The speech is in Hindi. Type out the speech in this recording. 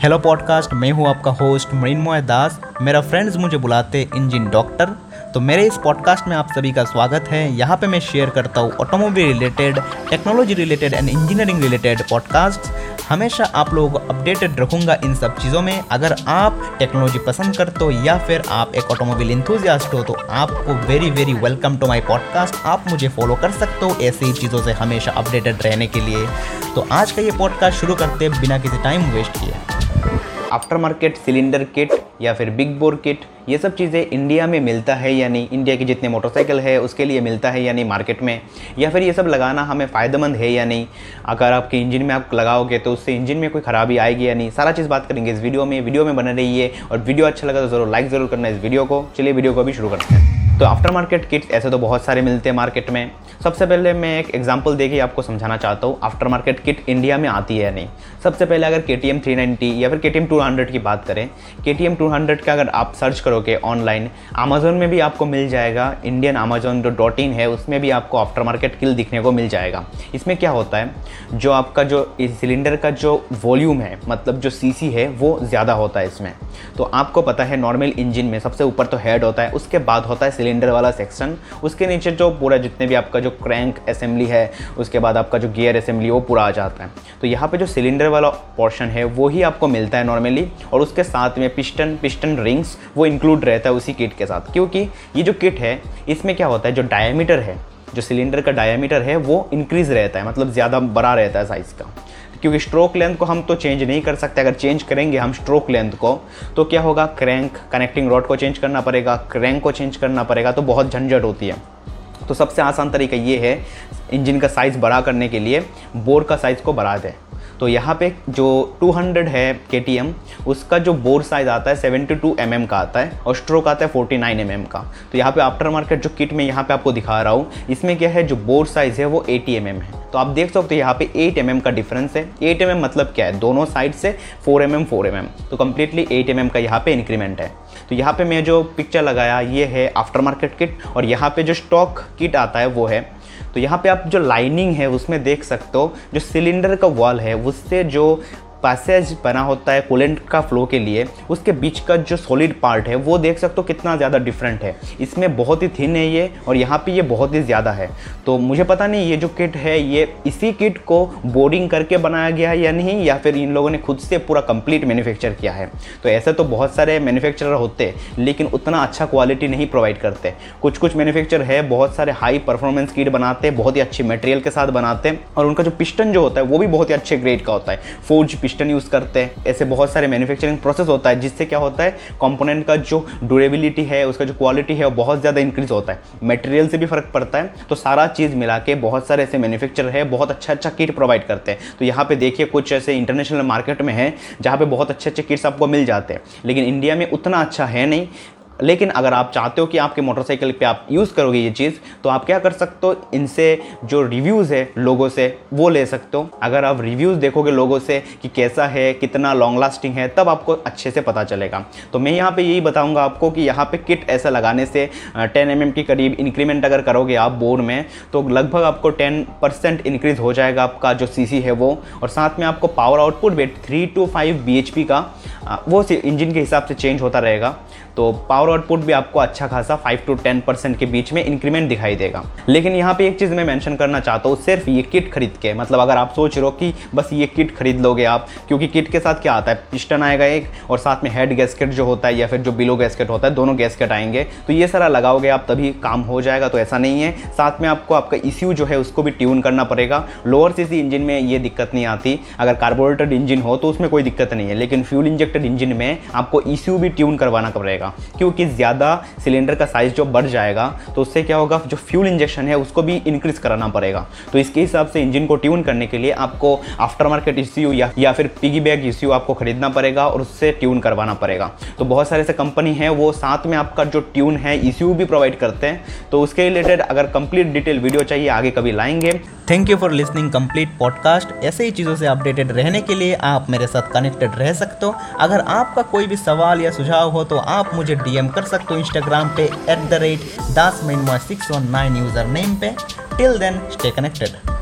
हेलो पॉडकास्ट मैं हूँ आपका होस्ट मृणमोय दास। मेरा फ्रेंड्स मुझे बुलाते इंजन डॉक्टर तो मेरे इस पॉडकास्ट में आप सभी का स्वागत है। यहाँ पे मैं शेयर करता हूँ automobile related technology related and engineering related podcast हमेशा आप लोगों को अपडेटेड रखूँगा इन सब चीज़ों में। अगर आप टेक्नोलॉजी पसंद करते हो या फिर आप एक ऑटोमोबाइल इंथुजियास्ट हो तो आपको very very welcome to my podcast आप मुझे फॉलो कर सकते हो ऐसी ही चीज़ों से हमेशा अपडेटेड रहने के लिए। तो आज का ये पॉडकास्ट शुरू करते बिना किसी टाइम वेस्ट किए आफ्टर मार्केट सिलेंडर किट या फिर बिग बोर किट ये सब चीज़ें इंडिया में मिलता है, यानी इंडिया के जितने मोटरसाइकिल है, उसके लिए मिलता है, यानी मार्केट में। या फिर ये सब लगाना हमें फ़ायदेमंद है या नहीं अगर आपके इंजन में आप लगाओगे तो उससे इंजन में कोई ख़राबी आएगी या नहीं सारा चीज़ बात करेंगे इस वीडियो में। वीडियो में बने रहिए और वीडियो अच्छा लगा तो ज़रूर लाइक ज़रूर करना इस वीडियो को। चलिए, वीडियो को अभी शुरू करते हैं। तो आफ्टर मार्केट किट्स ऐसे तो बहुत सारे मिलते हैं मार्केट में। सबसे पहले मैं एक एग्जांपल देके आपको समझाना चाहता हूँ आफ्टर मार्केट किट इंडिया में आती है या नहीं। सबसे पहले अगर के टी एम थ्री नाइन्टी या फिर के टी एम टू हंड्रेड की बात करें के टी एम टू हंड्रेड का अगर आप सर्च करोगे ऑनलाइन अमेजोन में भी आपको मिल जाएगा इंडियन अमेजोन जो डॉट इन है, उसमें भी आपको आफ्टर मार्केट किल दिखने को मिल जाएगा। इसमें क्या होता है, जो आपका जो इस सिलेंडर का जो वॉल्यूम है मतलब जो सी है, वो ज़्यादा होता है इसमें। तो आपको पता है नॉर्मल इंजन में सबसे ऊपर तो हेड होता है, उसके बाद होता है सिलेंडर वाला सेक्शन, उसके नीचे जो पूरा जितने भी आपका जो क्रैंक असेंबली है, उसके बाद आपका जो गियर असेंबली, वो पूरा आ जाता है। तो यहाँ पे जो सिलेंडर वाला पोर्शन है, वो ही आपको मिलता है नॉर्मली और उसके साथ में पिस्टन पिस्टन रिंग्स वो इंक्लूड रहता है उसी किट के साथ। क्योंकि ये जो किट है, इसमें क्या होता है, जो डायमीटर है, जो सिलेंडर का डायमीटर है, वो इंक्रीज़ रहता है मतलब ज़्यादा बड़ा रहता है साइज़ का। क्योंकि स्ट्रोक लेंथ को हम तो चेंज नहीं कर सकते, अगर चेंज करेंगे हम स्ट्रोक लेंथ को तो क्या होगा? क्रैंक कनेक्टिंग रॉड को चेंज करना पड़ेगा क्रैंक को चेंज करना पड़ेगा तो बहुत झंझट होती है। तो सबसे आसान तरीका ये है इंजन का साइज़ बड़ा करने के लिए बोर का साइज़ को बढ़ा दें। तो यहाँ पे जो 200 है के उसका जो बोर साइज़ आता है 72 टू mm का आता है और स्ट्रोक आता है 49 नाइन mm का। तो यहाँ पे आफ्टर मार्केट जो किट में यहाँ पे आपको दिखा रहा हूँ, इसमें क्या है, जो बोर साइज़ है वो 80 mm है। तो आप देख सकते हो यहाँ पे 8 mm का डिफरेंस है। 8 mm मतलब क्या है? दोनों साइड से 4 mm 4 mm तो कम्प्लीटली 8 mm का यहाँ पे इंक्रीमेंट है। तो यहाँ पे मैं जो पिक्चर लगाया, ये है आफ्टर मार्केट किट और यहाँ पे जो स्टॉक किट आता है वो है तो यहाँ पे आप जो लाइनिंग है उसमें देख सकते हो, जो सिलेंडर का वॉल है, उससे जो पैसेज बना होता है कूलेंट का फ्लो के लिए, उसके बीच का जो सॉलिड पार्ट है, वो देख सकते हो कितना ज़्यादा डिफरेंट है। इसमें बहुत ही थिन है ये और यहाँ पे ये बहुत ही ज़्यादा है। तो मुझे पता नहीं ये जो किट है, ये इसी किट को बोर्डिंग करके बनाया गया है या नहीं, या फिर इन लोगों ने खुद से पूरा कंप्लीट मैन्युफैक्चर किया है। तो ऐसे तो बहुत सारे मैन्युफैक्चरर होते लेकिन उतना अच्छा क्वालिटी नहीं प्रोवाइड करते। कुछ कुछ मैन्युफैक्चर है, बहुत सारे हाई परफॉर्मेंस किट बनाते हैं, बहुत ही अच्छी मटेरियल के साथ बनाते हैं और उनका जो पिस्टन जो होता है, वो भी बहुत ही अच्छे ग्रेड का होता है। फोर्ज पिस्टन यूज़ करते हैं। ऐसे बहुत सारे मैन्युफैक्चरिंग प्रोसेस होता है, जिससे क्या होता है कंपोनेंट का जो ड्यूरेबिलिटी है, उसका जो क्वालिटी है, वो बहुत ज़्यादा इंक्रीज होता है। मटेरियल से भी फ़र्क पड़ता है तो सारा चीज़ मिला के बहुत सारे ऐसे मैन्युफैक्चर है, बहुत अच्छा अच्छा किट प्रोवाइड करते हैं। तो यहाँ पर देखिए, कुछ ऐसे इंटरनेशनल मार्केट में है, जहाँ पर बहुत अच्छे अच्छे किट्स आपको मिल जाते हैं। लेकिन इंडिया में उतना अच्छा है नहीं। लेकिन अगर आप चाहते हो कि आपके मोटरसाइकिल पे आप यूज़ करोगे ये चीज़ तो आप क्या कर सकते हो? इनसे जो रिव्यूज़ है लोगों से, वो ले सकते हो। अगर आप रिव्यूज़ देखोगे लोगों से कि कैसा है, कितना लॉन्ग लास्टिंग है, तब आपको अच्छे से पता चलेगा। तो मैं यहाँ पर यही बताऊँगा आपको कि यहाँ पर किट ऐसा लगाने से टेन एम mm की करीब इंक्रीमेंट अगर करोगे आप बोर्ड में तो लगभग आपको टेन परसेंट इंक्रीज हो जाएगा आपका जो सी है वो। और साथ में आपको पावर आउटपुट भी थ्री टू फाइव बी का वो इंजन के हिसाब से चेंज होता रहेगा। तो पावर आउटपुट भी आपको अच्छा खासा फाइव टू टेन परसेंट के बीच में इंक्रीमेंट दिखाई देगा। लेकिन यहाँ पे एक चीज़ मैं मेंशन करना चाहता हूँ, सिर्फ़ ये किट खरीद के। मतलब अगर आप सोच रहे हो कि बस ये किट खरीद लोगे आप, क्योंकि किट के साथ क्या आता है? पिस्टन आएगा एक, और साथ में हेड गैसकेट जो होता है या फिर जो बिलो गैसकेट होता है, दोनों गैसकेट आएँगे। तो ये सारा लगाओगे आप, तभी काम हो जाएगा तो ऐसा नहीं है। साथ में आपको आपका इश्यू जो है, उसको भी ट्यून करना पड़ेगा। लोअर सी इंजन में ये दिक्कत नहीं आती। अगर कार्बोरेटेड इंजन हो तो उसमें कोई दिक्कत नहीं है। लेकिन फ्यूल इंजेक्टेड इंजन में आपको इश्यू भी ट्यून करवाना पड़ेगा। क्योंकि ज़्यादा सिलेंडर का साइज़ जो बढ़ जाएगा तो उससे क्या होगा जो फ्यूल इंजेक्शन है उसको भी इंक्रीज कराना पड़ेगा। तो इसके हिसाब से इंजन को ट्यून करने के लिए आपको आफ्टर मार्केट इश्यू या, या फिर पिगी बैग इश्यू आपको खरीदना पड़ेगा और उससे ट्यून करवाना पड़ेगा। तो बहुत सारे ऐसे कंपनी है वो साथ में आपका जो ट्यून है इश्यू भी प्रोवाइड करते हैं। तो उसके रिलेटेड अगर कंप्लीट डिटेल वीडियो चाहिए आगे कभी लाएँगे। Thank you for listening complete podcast ऐसे ही चीज़ों से अपडेटेड रहने के लिए आप मेरे साथ कनेक्टेड रह सकते हो। अगर आपका कोई भी सवाल या सुझाव हो तो आप मुझे डीएम कर सकते हो इंस्टाग्राम पे at the rate Das six one nine user name पे। Till then stay connected